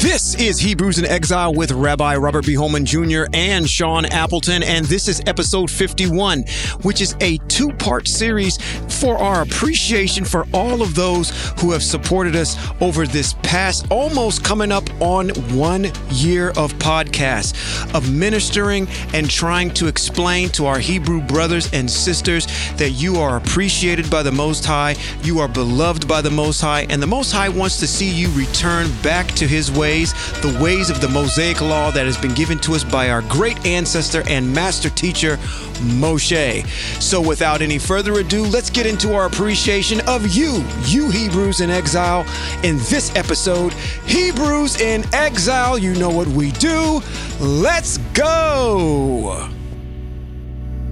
This is Hebrews in Exile with Rabbi Robert B. Holman Jr. and Sean Appleton, and this is episode 51, which is a two part series for our appreciation for all of those who have supported us over this past, almost coming up on one year of podcasts, of ministering and trying to explain to our Hebrew brothers and sisters that you are appreciated by the Most High, you are beloved by the Most High, and the Most High wants to see you return back to His ways, the ways of the Mosaic Law that has been given to us by our great ancestor and master teacher, Moshe. So, without any further ado, let's get into our appreciation of you, you Hebrews in exile, in this episode Hebrews in Exile. You know what we do. Let's go.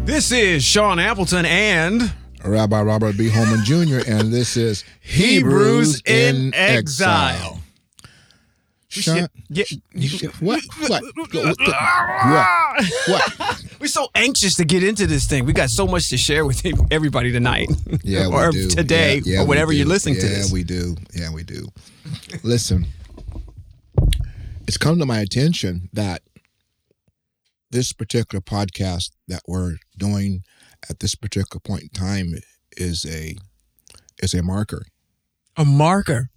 This is Sean Appleton and. Rabbi Robert B. Holman Jr., and this is Hebrews in Exile. Yeah. what? What? What? What? We're so anxious to get into this thing. We got so much to share with everybody tonight. Yeah, we or do. today, Yeah, yeah, or whenever you're listening to Yeah, we do. Yeah, we do. Listen, it's come to my attention that this particular podcast that we're doing at this particular point in time is a is a marker. a marker.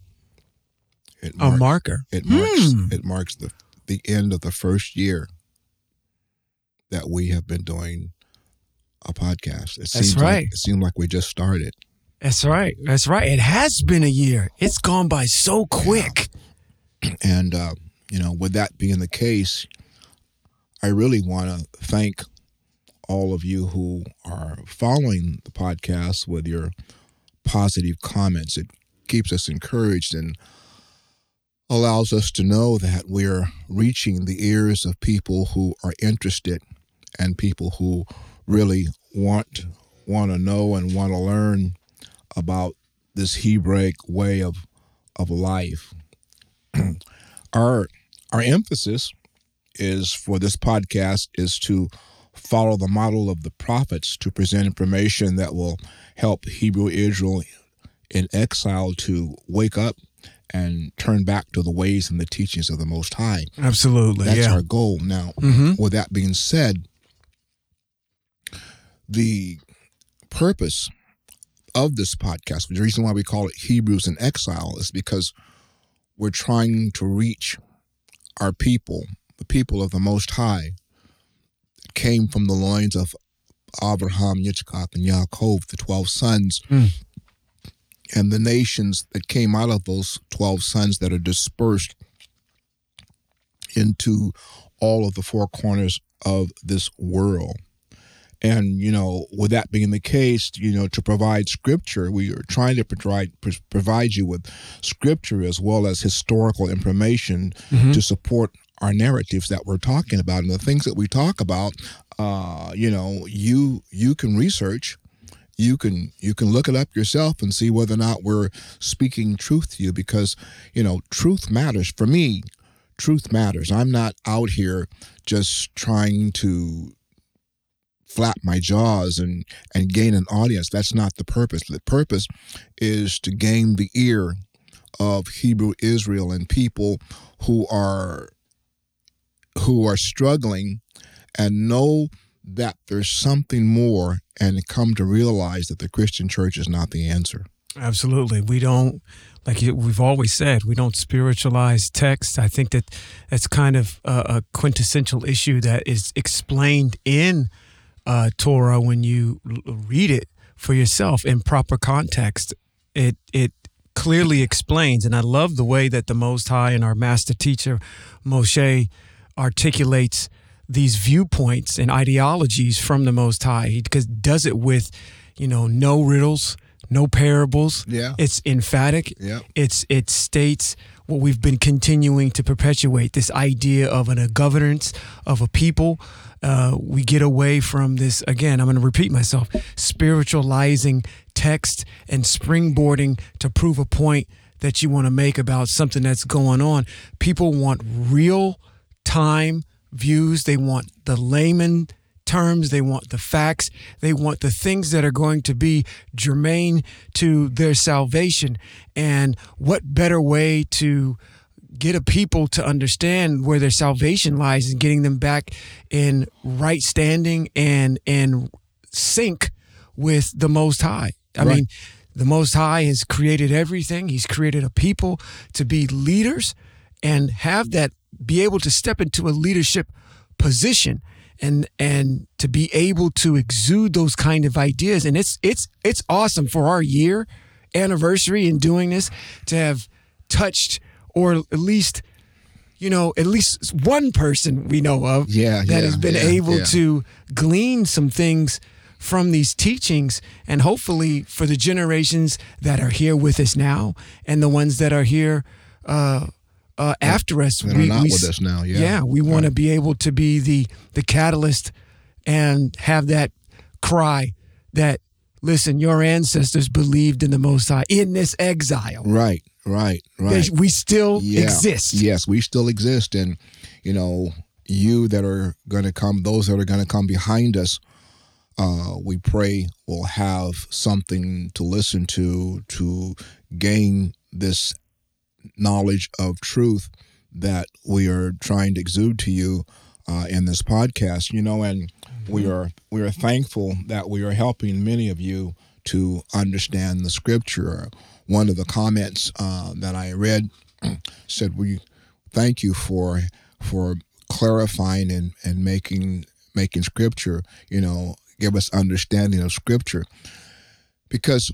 It A marker. It marks Hmm. it marks the the end of the first year that we have been doing a podcast. It That's seems right. Like, it seemed like we just started. That's right. That's right. It has been a year. It's gone by so quick. And uh, you know, with that being the case, I really want to thank all of you who are following the podcast with your positive comments. It keeps us encouraged and allows us to know that we're reaching the ears of people who are interested and people who really want want to know and want to learn about this Hebraic way of of life. our our emphasis is for this podcast is to follow the model of the prophets to present information that will help Hebrew Israel in exile to wake up and turn back to the ways and the teachings of the Most High. Absolutely. That's yeah. our goal. Now, mm-hmm. with that being said, the purpose of this podcast, the reason why we call it Hebrews in Exile, is because we're trying to reach our people, the people of the Most High, that came from the loins of Abraham, Yitzchak, and Yaakov, the 12 sons, Mm. And the nations that came out of those 12 sons that are dispersed into all of the four corners of this world. And, you know, with that being the case, you know, to provide scripture, we are trying to provide, provide you with scripture as well as historical information Mhm. to support our narratives that we're talking about. And the things that we talk about, uh, you know, you you can research, you can you can look it up yourself and see whether or not we're speaking truth to you because, you know, truth matters. For me, truth matters. I'm not out here just trying to flap my jaws and and gain an audience. That's not the purpose. The purpose is to gain the ear of Hebrew Israel and people who are who are struggling and know that there's something more and come to realize that the Christian church is not the answer. Absolutely. We don't, like we've always said, we don't spiritualize text. I think that that's kind of a, quintessential issue that is explained in uh, Torah when you read it for yourself in proper context. It it clearly explains, and I love the way that the Most High and our master teacher Moshe articulates these viewpoints and ideologies from the Most High. He because does it with, you know, no riddles, no parables. Yeah. It's emphatic. Yeah. It's it states what we've been continuing to perpetuate this idea of an, a governance of a people. Uh, we get away from this again. I'm going to repeat myself: spiritualizing text and springboarding to prove a point that you want to make about something that's going on. People want real time views. They want the layman terms. They want the facts. They want the things that are going to be germane to their salvation. And what better way to get a people to understand where their salvation lies and getting them back in right standing and and sync with the Most High. I Right. mean, the Most High has created everything. He's created a people to be leaders and have that be able to step into a leadership position and and to be able to exude those kind of ideas. And it's it's it's awesome for our year anniversary in doing this to have touched or at least you know at least one person we know of Yeah, that yeah, has been yeah, able to glean some things from these teachings and hopefully for the generations that are here with us now and the ones that are here uh, uh, after us That are not with us now, yeah. we want to be able to be the the catalyst and have that cry that listen your ancestors believed in the most high in this exile Right, right, right. we still yeah. exist Yes, we still exist, and you know, you that are going to come, those that are going to come behind us, uh, we pray will have something to listen to to gain this knowledge of truth that we are trying to exude to you uh, in this podcast. You know, and we are we are thankful that we are helping many of you to understand the scripture. One of the comments uh, that I read said, "We thank you for for clarifying and, and making making scripture, you know, give us understanding of scripture." Because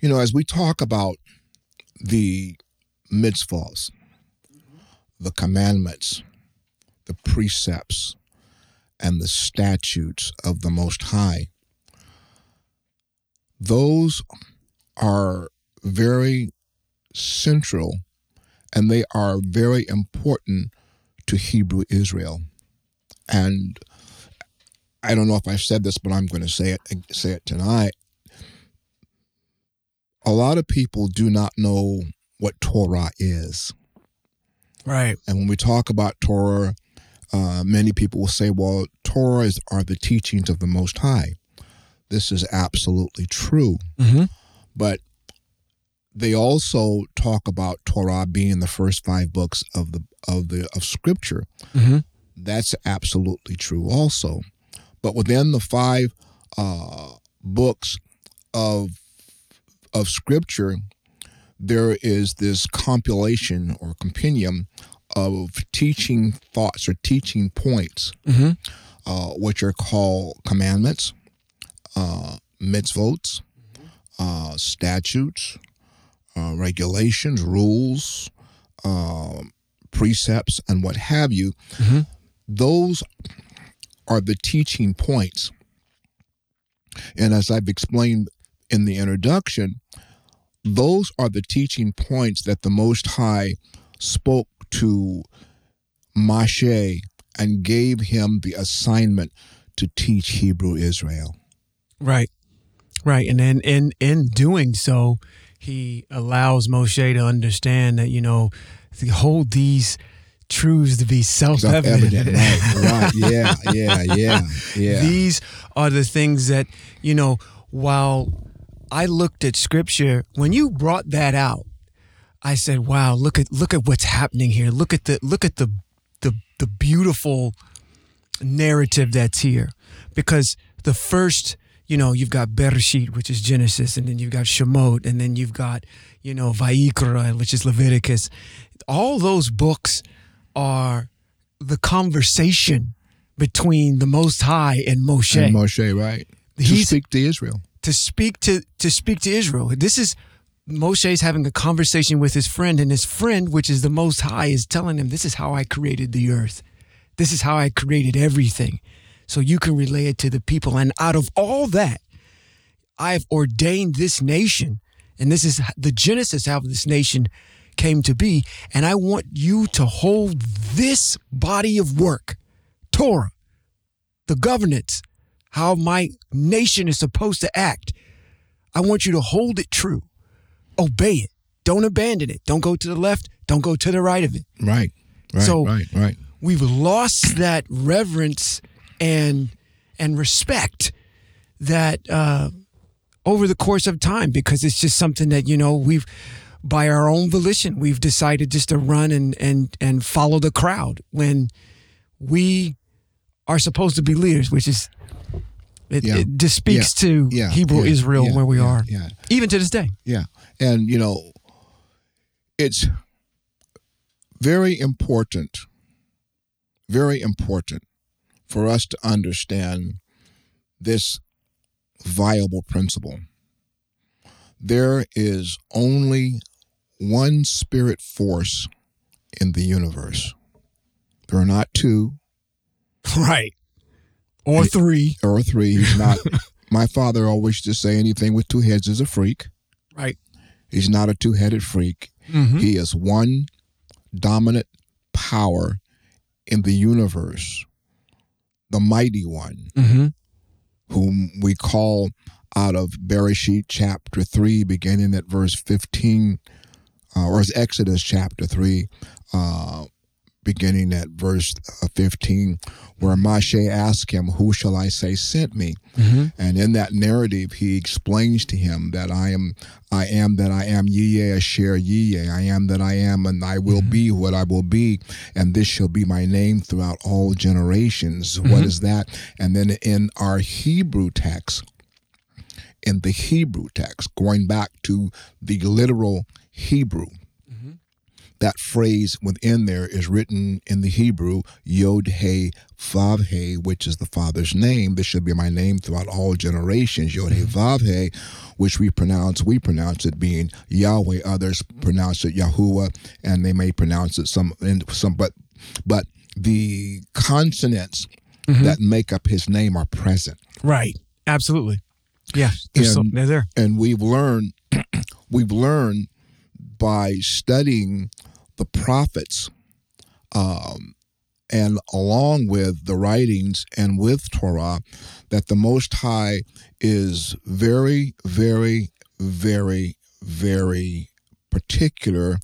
you know, as we talk about the mitzvahs, the commandments, the precepts, and the statutes of the Most High, those are very central and they are very important to Hebrew Israel. And I don't know if I've said this, but I'm going to say it say it tonight. A lot of people do not know what Torah is. right And when we talk about Torah, uh, many people will say, well, Torah is, are the teachings of the Most High. This is absolutely true. mm-hmm. But they also talk about Torah being the first five books of the of the of Scripture. Mm-hmm. That's absolutely true also. But within the five uh, books of of Scripture, there is this compilation or compendium of teaching thoughts or teaching points, Mm-hmm. uh, which are called commandments, uh, mitzvot, uh, statutes, uh, regulations, rules, uh, precepts, and what have you. Mhm. Those are the teaching points. And as I've explained in the introduction, those are the teaching points that the Most High spoke to Moshe and gave him the assignment to teach Hebrew Israel. Right. Right. And then in in doing so, he allows Moshe to understand that, you know, hold these truths to be self-evident. Self-evident, right? Right? Yeah, yeah, yeah, yeah. These are the things that, you know, while I looked at scripture, when you brought that out, I said, "Wow, look at look at what's happening here. Look at the look at the the the beautiful narrative that's here." Because the first, you know, you've got Bereshit, which is Genesis, and then you've got Shemot, and then you've got, you know, Vayikra, which is Leviticus. All those books are the conversation between the Most High and Moshe and Moshe, right? To He's- speak to Israel. To speak to to speak to Israel. This is Moshe's having a conversation with his friend, and his friend, which is the Most High, is telling him, "This is how I created the earth. This is how I created everything." So you can relay it to the people. And out of all that, I've ordained this nation, and this is the genesis how this nation came to be. And I want you to hold this body of work, Torah, the governance, how my nation is supposed to act. I want you to hold it true, obey it, don't abandon it, don't go to the left, don't go to the right of it. Right. Right. So- right. Right. We've lost that reverence and and respect that uh, over the course of time because it's just something that you know we've by our own volition, we've decided just to run and and and follow the crowd when we are supposed to be leaders, which is it, Yeah. it just speaks Yeah. to Yeah. Hebrew. Israel where we are, Yeah. even to this day. Yeah. And, you know, it's very important, very important for us to understand this viable principle. There is only one spirit force in the universe. There are not two Right. Or three. or three. He's not. my father always used to say anything with two heads is a freak. Right. He's not a two headed freak. Mm-hmm. He is one dominant power in the universe, the mighty one, Mm-hmm. whom we call out of Bereshit chapter 3, beginning at verse 15, uh, or is Exodus chapter 3, uh, beginning at verse uh, 15, where Moshe asked him, Who shall I say sent me? Mm-hmm. And in that narrative, he explains to him that I am, I am that I am, Ehyeh Asher Ehyeh. I am that I am, and I will be what I will be, and this shall be my name throughout all generations. What is that? And then in our Hebrew text, in the Hebrew text, going back to the literal Hebrew, that phrase within there is written in the Hebrew Yod He Vav He, which is the Father's name. This should be my name throughout all generations. Yod He Vav He, which we pronounce, we pronounce it being Yahweh. Others pronounce it Yahuwah, and they may pronounce it some, and some, but, but the consonants mm-hmm. that make up His name are present. Right. Absolutely. Yeah. And- some, they're there. and we've learned we've learned by studying the prophets um, and along with the writings and with torah that the most high is very very very very particular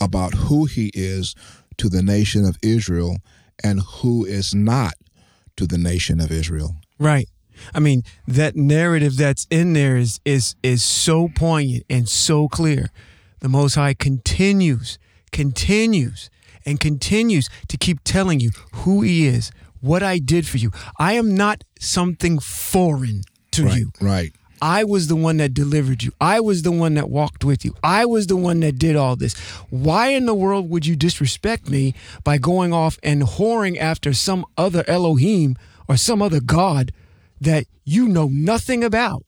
about who he is to the nation of israel and who is not to the nation of israel Right. I mean, that narrative that's in there is is is so poignant and so clear. The Most High continues, continues, and continues to keep telling you who He is, what I did for you. I am not something foreign to right you. right I was the one that delivered you. I was the one that walked with you. I was the one that did all this. Why in the world would you disrespect me by going off and whoring after some other Elohim or some other God that you know nothing about?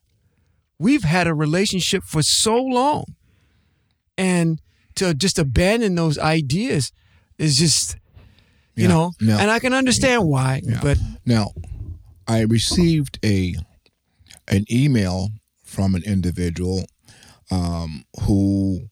We've had a relationship for so long. And to just abandon those ideas is just, you Yeah, know, no. and I can understand why, but Now, I received a an email from an individual um, who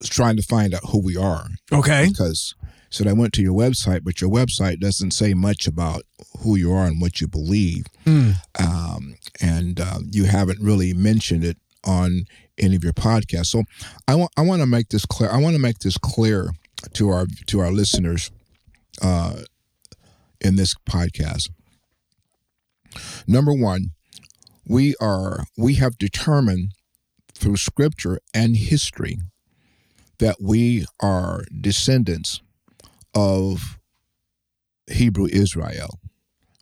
was trying to find out who we are okay. because said I went to your website, but your website doesn't say much about who you are and what you believe, Hmm. um, and uh, you haven't really mentioned it on any of your podcasts. So I want I want to make this clear. I want to make this clear to our to our listeners uh, in this podcast. Number one, we are we have determined through scripture and history that we are descendants of Hebrew Israel.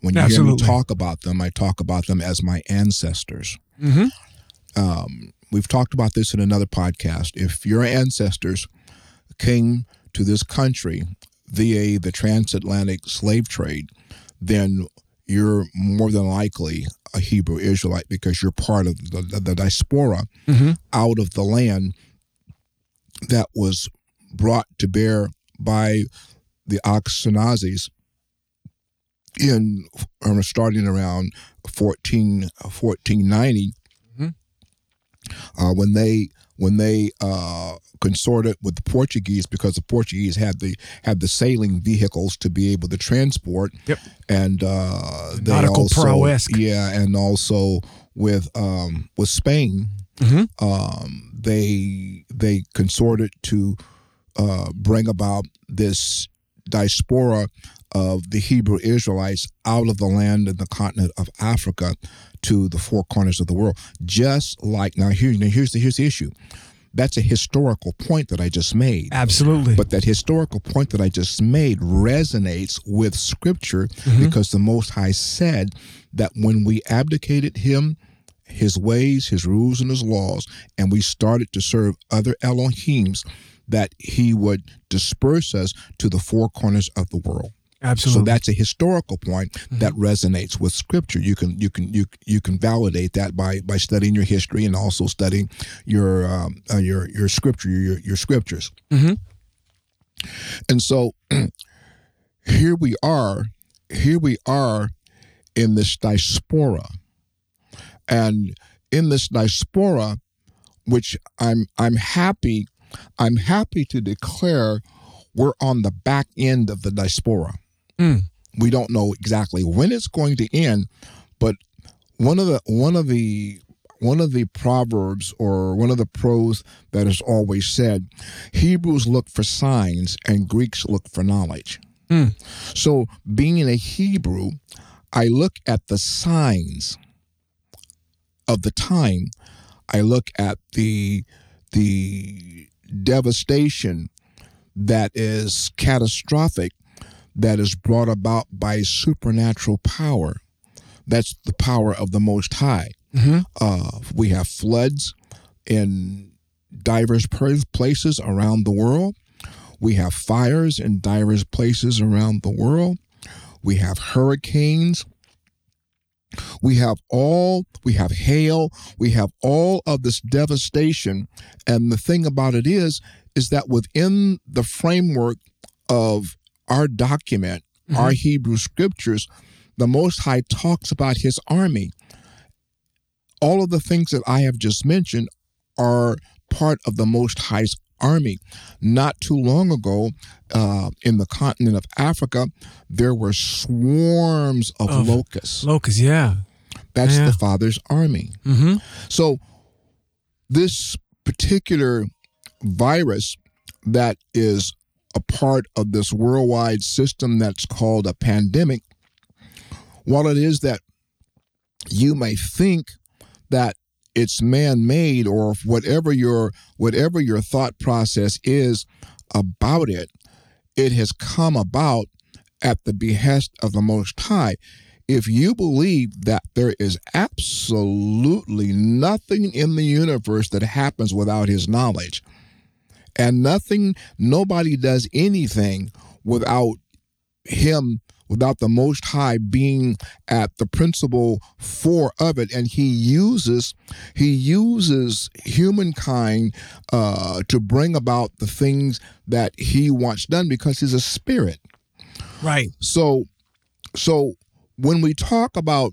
When you hear me talk about them, I talk about them as my ancestors. Mm-hmm. Um, we've talked about this in another podcast. If your ancestors came to this country via the transatlantic slave trade, then you're more than likely a Hebrew Israelite because you're part of the, the, the diaspora Mm-hmm. out of the land that was brought to bear by the Ashkenazis in starting around 14, 1490 Mhm. Uh, when they when they uh, consorted with the Portuguese because the Portuguese had the had the sailing vehicles to be able to transport Yep. and uh, they Nautical also prowess. yeah and also with um, with Spain Mm-hmm. um, they they consorted to uh, bring about this diaspora of the Hebrew Israelites out of the land and the continent of Africa to the four corners of the world. Just like now, here now here's the here's the issue. that's a historical point that I just made. Absolutely. But that historical point that I just made resonates with Scripture mm-hmm. because the Most High said that when we abdicated Him, His ways, His rules, and His laws, and we started to serve other Elohims, that He would disperse us to the four corners of the world. Absolutely. So that's a historical point mm-hmm. that resonates with scripture. You can you can you you can validate that by by studying your history and also studying your um, uh, your your scripture your your scriptures. Mm-hmm. And so here we are, here we are in this diaspora, and in this diaspora, which I'm I'm happy I'm happy to declare we're on the back end of the diaspora. Mm. We don't know exactly when it's going to end, but one of the one of the one of the proverbs or one of the pros that is always said Hebrews look for signs and Greeks look for knowledge. Mm. So, being a Hebrew, I look at the signs of the time. I look at the the devastation that is catastrophic that is brought about by supernatural power. That's the power of the Most High. Mm-hmm. Uh, we have floods in diverse places around the world. We have fires in diverse places around the world. We have hurricanes. We have all, we have hail. We have all of this devastation. And the thing about it is, is that within the framework of our document, mm-hmm. our Hebrew scriptures, the Most High talks about his army. All of the things that I have just mentioned are part of the Most High's army. Not too long ago, uh, in the continent of Africa, there were swarms of, of locusts. Locusts, yeah. That's yeah. the Father's army. Mm-hmm. So, this particular virus that is a part of this worldwide system that's called a pandemic, while it is that you may think that it's man-made or whatever your whatever your thought process is about it, it has come about at the behest of the Most High. If you believe that there is absolutely nothing in the universe that happens without his knowledge, and nothing, nobody does anything without him, without the Most High being at the principle for of it. And he uses, he uses humankind uh, to bring about the things that he wants done because he's a spirit. Right. So, so when we talk about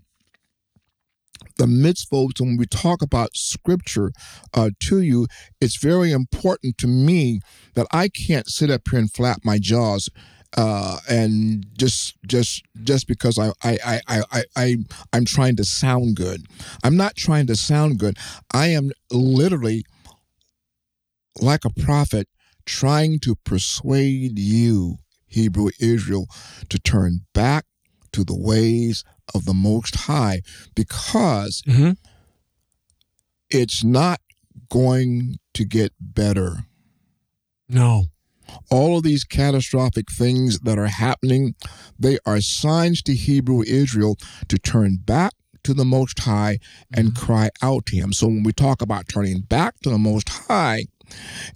the mitzvot, when we talk about scripture uh, to you, it's very important to me that I can't sit up here and flap my jaws uh, and just just just because I I, I I I I'm trying to sound good. I'm not trying to sound good. I am literally like a prophet trying to persuade you, Hebrew Israel, to turn back to the ways of the Most High because mm-hmm. it's not going to get better. No. All of these catastrophic things that are happening, they are signs to Hebrew Israel to turn back to the Most High and mm-hmm. cry out to Him. So when we talk about turning back to the Most High,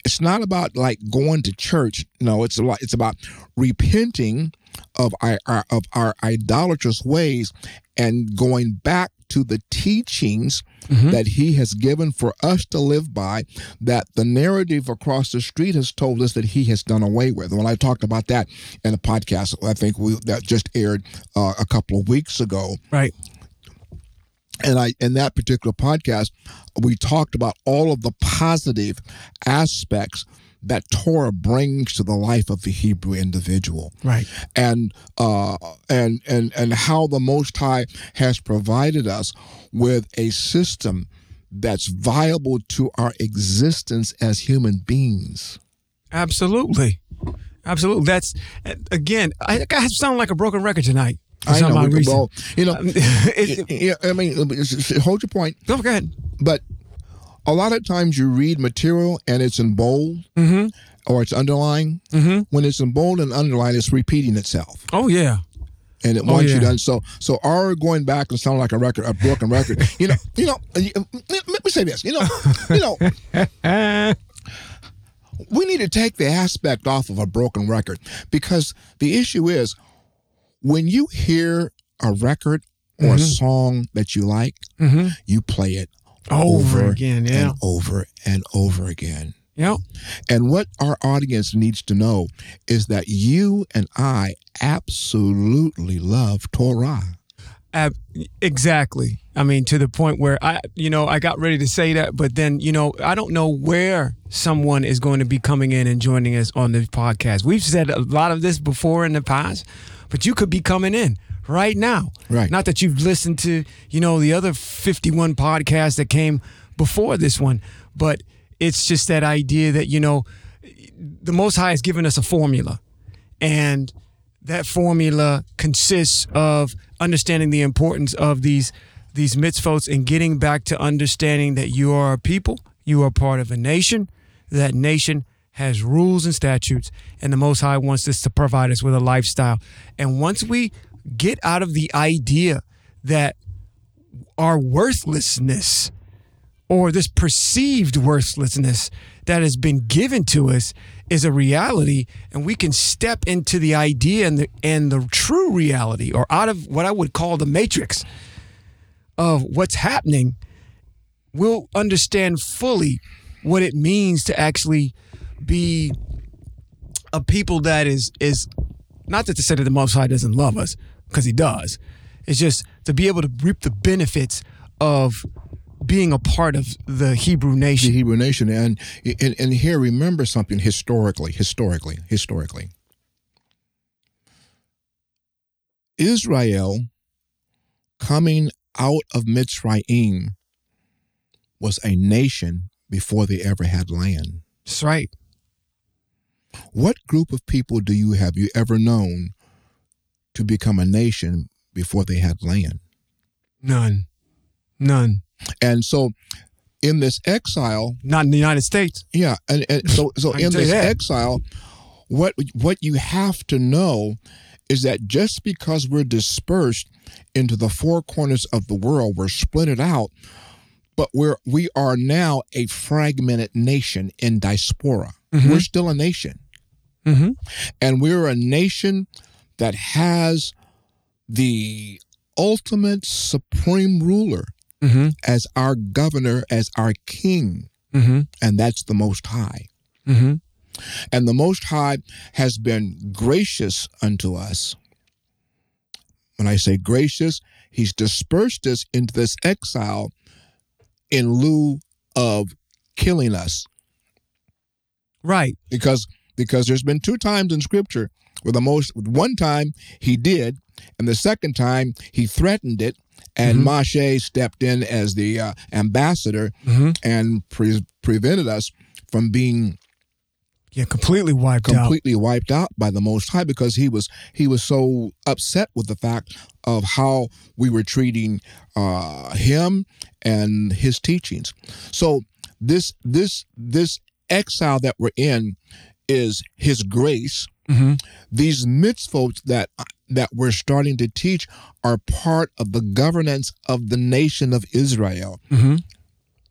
it's not about like going to church. No, it's a lot. It's about repenting of our, our of our idolatrous ways and going back to the teachings mm-hmm. that he has given for us to live by that the narrative across the street has told us that he has done away with. When i talked about that in a podcast i think we that just aired uh, a couple of weeks ago. Right. And I in that particular podcast, we talked about all of the positive aspects that Torah brings to the life of the Hebrew individual, right? And uh, and and and how the Most High has provided us with a system that's viable to our existence as human beings. Absolutely, absolutely. That's again. I, I sound like a broken record tonight. I know. well, you know, it, I mean, hold your point. Go ahead. But a lot of times you read material and it's in bold Mm-hmm. or it's underlined. Mm-hmm. When it's in bold and underlined, it's repeating itself. Oh yeah. and it Oh, wants you yeah. done. So, so our going back and sound like a record, a broken record. You know, you know. Let me say this. You know, you know. We need to take the aspect off of a broken record because the issue is when you hear a record or a song that you like, Mm-hmm. you play it Over, over again. Yeah. and over and over again. Yep. And what our audience needs to know is that you and I absolutely love Torah. Ab- exactly. I mean, to the point where I, you know, I got ready to say that, but then, you know, I don't know where someone is going to be coming in and joining us on this podcast. We've said a lot of this before in the past, but you could be coming in right now. Right. Not that you've listened to, you know, the other 51 podcasts that came before this one, but it's just that idea that, you know, the Most High has given us a formula. And that formula consists of understanding the importance of these these mitzvot and getting back to understanding that you are a people, you are part of a nation. That nation has rules and statutes, and the Most High wants us to provide us with a lifestyle. And once we get out of the idea that our worthlessness or this perceived worthlessness that has been given to us is a reality and we can step into the idea and the and the true reality or out of what I would call the matrix of what's happening we'll understand fully what it means to actually be a people that is is not that to say that the most high doesn't love us because he does it's just to be able to reap the benefits of being a part of the Hebrew nation. the. Hebrew nation. And, and and here, remember something historically, historically, historically. Israel coming out of Mitzrayim was a nation before they ever had land. That's right. What group of people do you have you ever known to become a nation before they had land? None. None. And so in this exile, Not in the United States. Yeah, and, and so so in this exile, what what you have to know is that just because we're dispersed into the four corners of the world, we're split it out, but we're we are now a fragmented nation in diaspora. Mhm. We're still a nation, Mm-hmm. and we're a nation that has the ultimate supreme ruler Mm-hmm. as our governor, as our king, Mm-hmm. and that's the Most High. Mm-hmm. And the Most High has been gracious unto us. When I say gracious, He's dispersed us into this exile in lieu of killing us. Right. Because because there's been two times in Scripture where the most one time He did, and the second time He threatened it, and Mhm. Moshe stepped in as the uh, ambassador Mm-hmm. and pre- prevented us from being Yeah, completely wiped out. completely wiped out by the most high because he was he was so upset with the fact of how we were treating uh him and his teachings so this this this exile that we're in is his grace Mm-hmm. these mitzvot that that we're starting to teach are part of the governance of the nation of Israel Mm-hmm.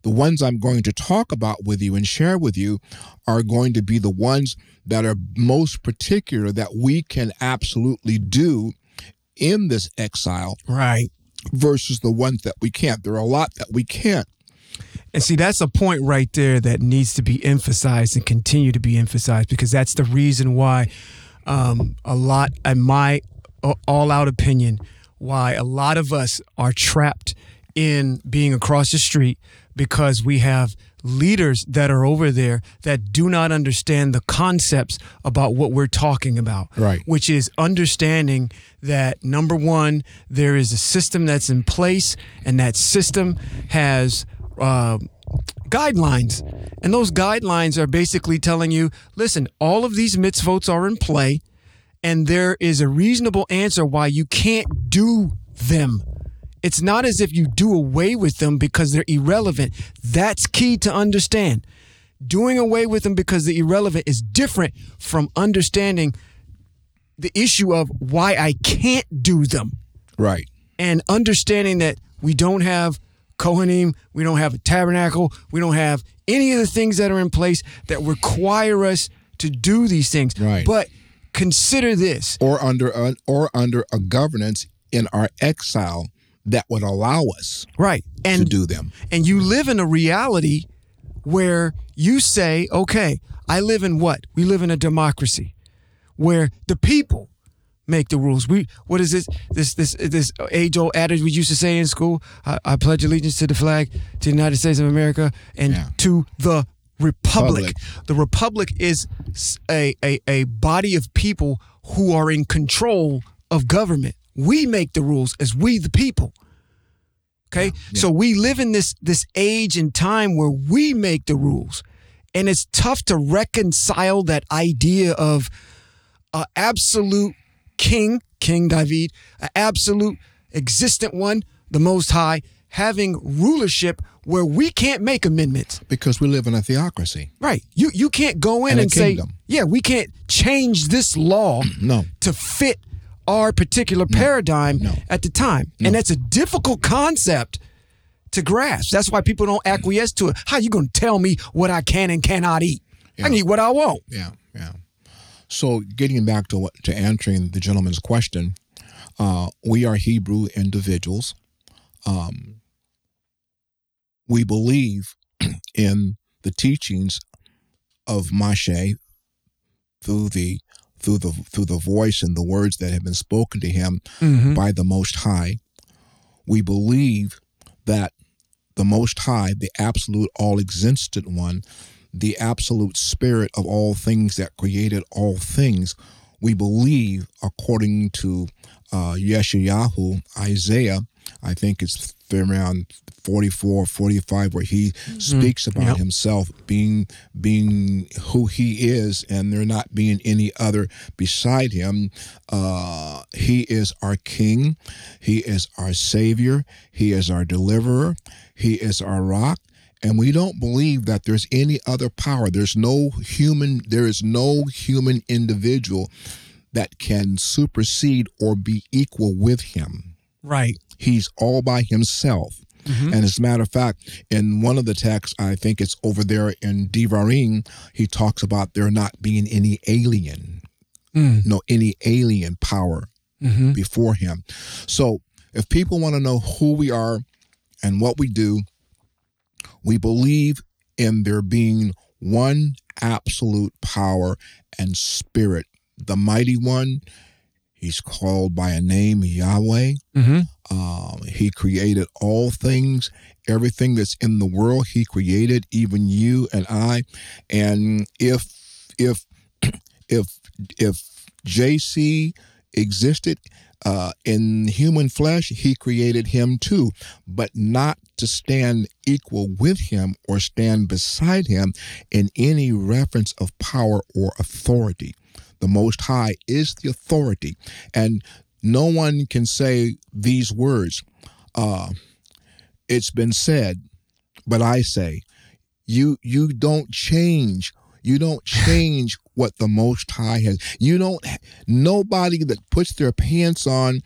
the ones I'm going to talk about with you and share with you are going to be the ones that are most particular that we can absolutely do in this exile Right. versus the ones that we can't. There are a lot that we can't. And see, that's a point right there that needs to be emphasized and continue to be emphasized because that's the reason why um, a lot, in my all out opinion, why a lot of us are trapped in being across the street because we have leaders that are over there that do not understand the concepts about what we're talking about Right. which is understanding that number one, there is a system that's in place, and that system has uh, guidelines. And those guidelines are basically telling you listen, all of these mitzvot are in play, and there is a reasonable answer why you can't do them It's not as if you do away with them because they're irrelevant. That's key to understand. Doing away with them because they're irrelevant is different from understanding the issue of why I can't do them Right. and understanding that we don't have Kohanim, we don't have a tabernacle, we don't have any of the things that are in place that require us to do these things. Right. But consider this. Or under a, or under a governance in our exile that would allow us Right. to And do them. and you live in a reality where you say, okay, I live in what? We live in a democracy where the people make the rules. We what is this this this this age old adage we used to say in school? I, I pledge allegiance to the flag, to the United States of America, and Yeah. to the republic. Republic. The republic is a, a a body of people who are in control of government. We make the rules as we the people. Okay? So we live in this this age and time where we make the rules. And it's tough to reconcile that idea of a absolute king, King David, an absolute existent one, the most high, having rulership where we can't make amendments. Because we live in a theocracy. Right. You you can't go in And and, say, yeah, we can't change this law No. to fit our particular paradigm No. at the time. And that's a difficult concept to grasp. That's why people don't acquiesce to it. How you going to tell me what I can and cannot eat? I can eat what I want. Yeah, yeah. So getting back to what to answering the gentleman's question, uh, we are Hebrew individuals. Um, we believe in the teachings of Moshe through the through the through the voice and the words that have been spoken to him by the Most High. We believe that the Most High, the absolute all existent one, the absolute spirit of all things that created all things, we believe, according to uh, Yeshayahu, Isaiah, I think it's around 44, 45, where he speaks about Yep. himself being being who he is, and there not being any other beside him. Uh, he is our King, he is our Savior, he is our Deliverer, he is our Rock, and we don't believe that there's any other power. There's no human there is no human individual that can supersede or be equal with him. Right. he's all by himself. Mm-hmm. And as a matter of fact in one of the texts i think it's over there in Devarim he talks about there not being any alien mm. no any alien power mm-hmm. before him. So if people want to know who we are and what we do we believe in there being one absolute power and spirit. The mighty one, he's called by a name Yahweh. Mm-hmm. Um, he created all things, everything that's in the world. He created even you and I. And if if if if JC existed uh, in human flesh, he created him too, but not to stand equal with him or stand beside him in any reference of power or authority. The Most High is the authority, and no one can say these words. Uh, it's been said, but I say, you you don't change. You don't change what the Most High has. You don't. Nobody that puts their pants on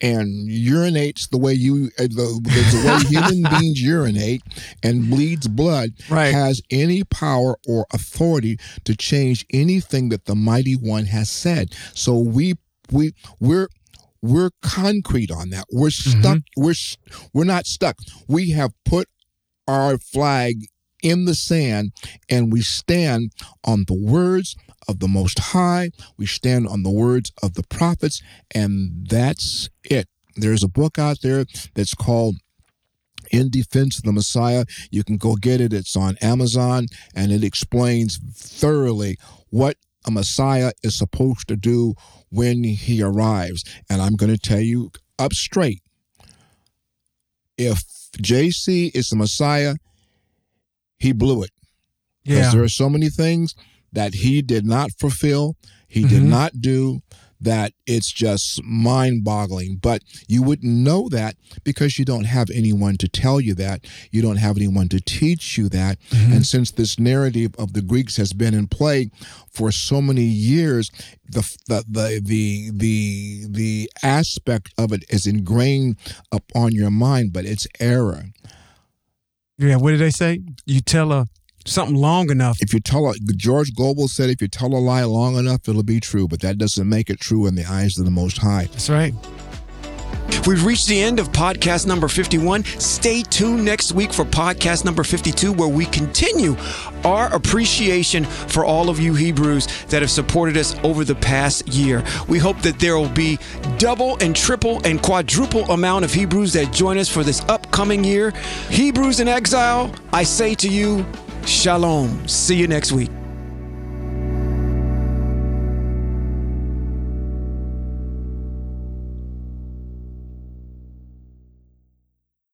and urinates the way you uh, the, the way human beings urinate and bleeds blood Right. has any power or authority to change anything that the mighty one has said so we we we're we're concrete on that we're stuck we're we're not stuck we have put our flag in the sand and we stand on the words of the Most High. We stand on the words of the prophets, and that's it. There's a book out there that's called In Defense of the Messiah. You can go get it, it's on Amazon, and it explains thoroughly what a Messiah is supposed to do when he arrives. And I'm going to tell you up straight if JC is the Messiah, he blew it because Yeah. there are so many things that he did not fulfill, he did Mhm. not do, that it's just mind boggling. But you wouldn't know that because you don't have anyone to tell you that. You don't have anyone to teach you that. Mm-hmm. And since this narrative of the Greeks has been in play for so many years, the the the the the, the aspect of it is ingrained upon your mind, but it's error. Yeah, what did they say? You tell a something long enough. If you tell a, George Gobel said, if you tell a lie long enough, it'll be true, but that doesn't make it true in the eyes of the Most High. That's right. We've reached the end of podcast number 51. Stay tuned next week for podcast number 52, where we continue our appreciation for all of you Hebrews that have supported us over the past year. We hope that there will be double and triple and quadruple amount of Hebrews that join us for this upcoming year. Hebrews in exile, I say to you, Shalom. See you next week.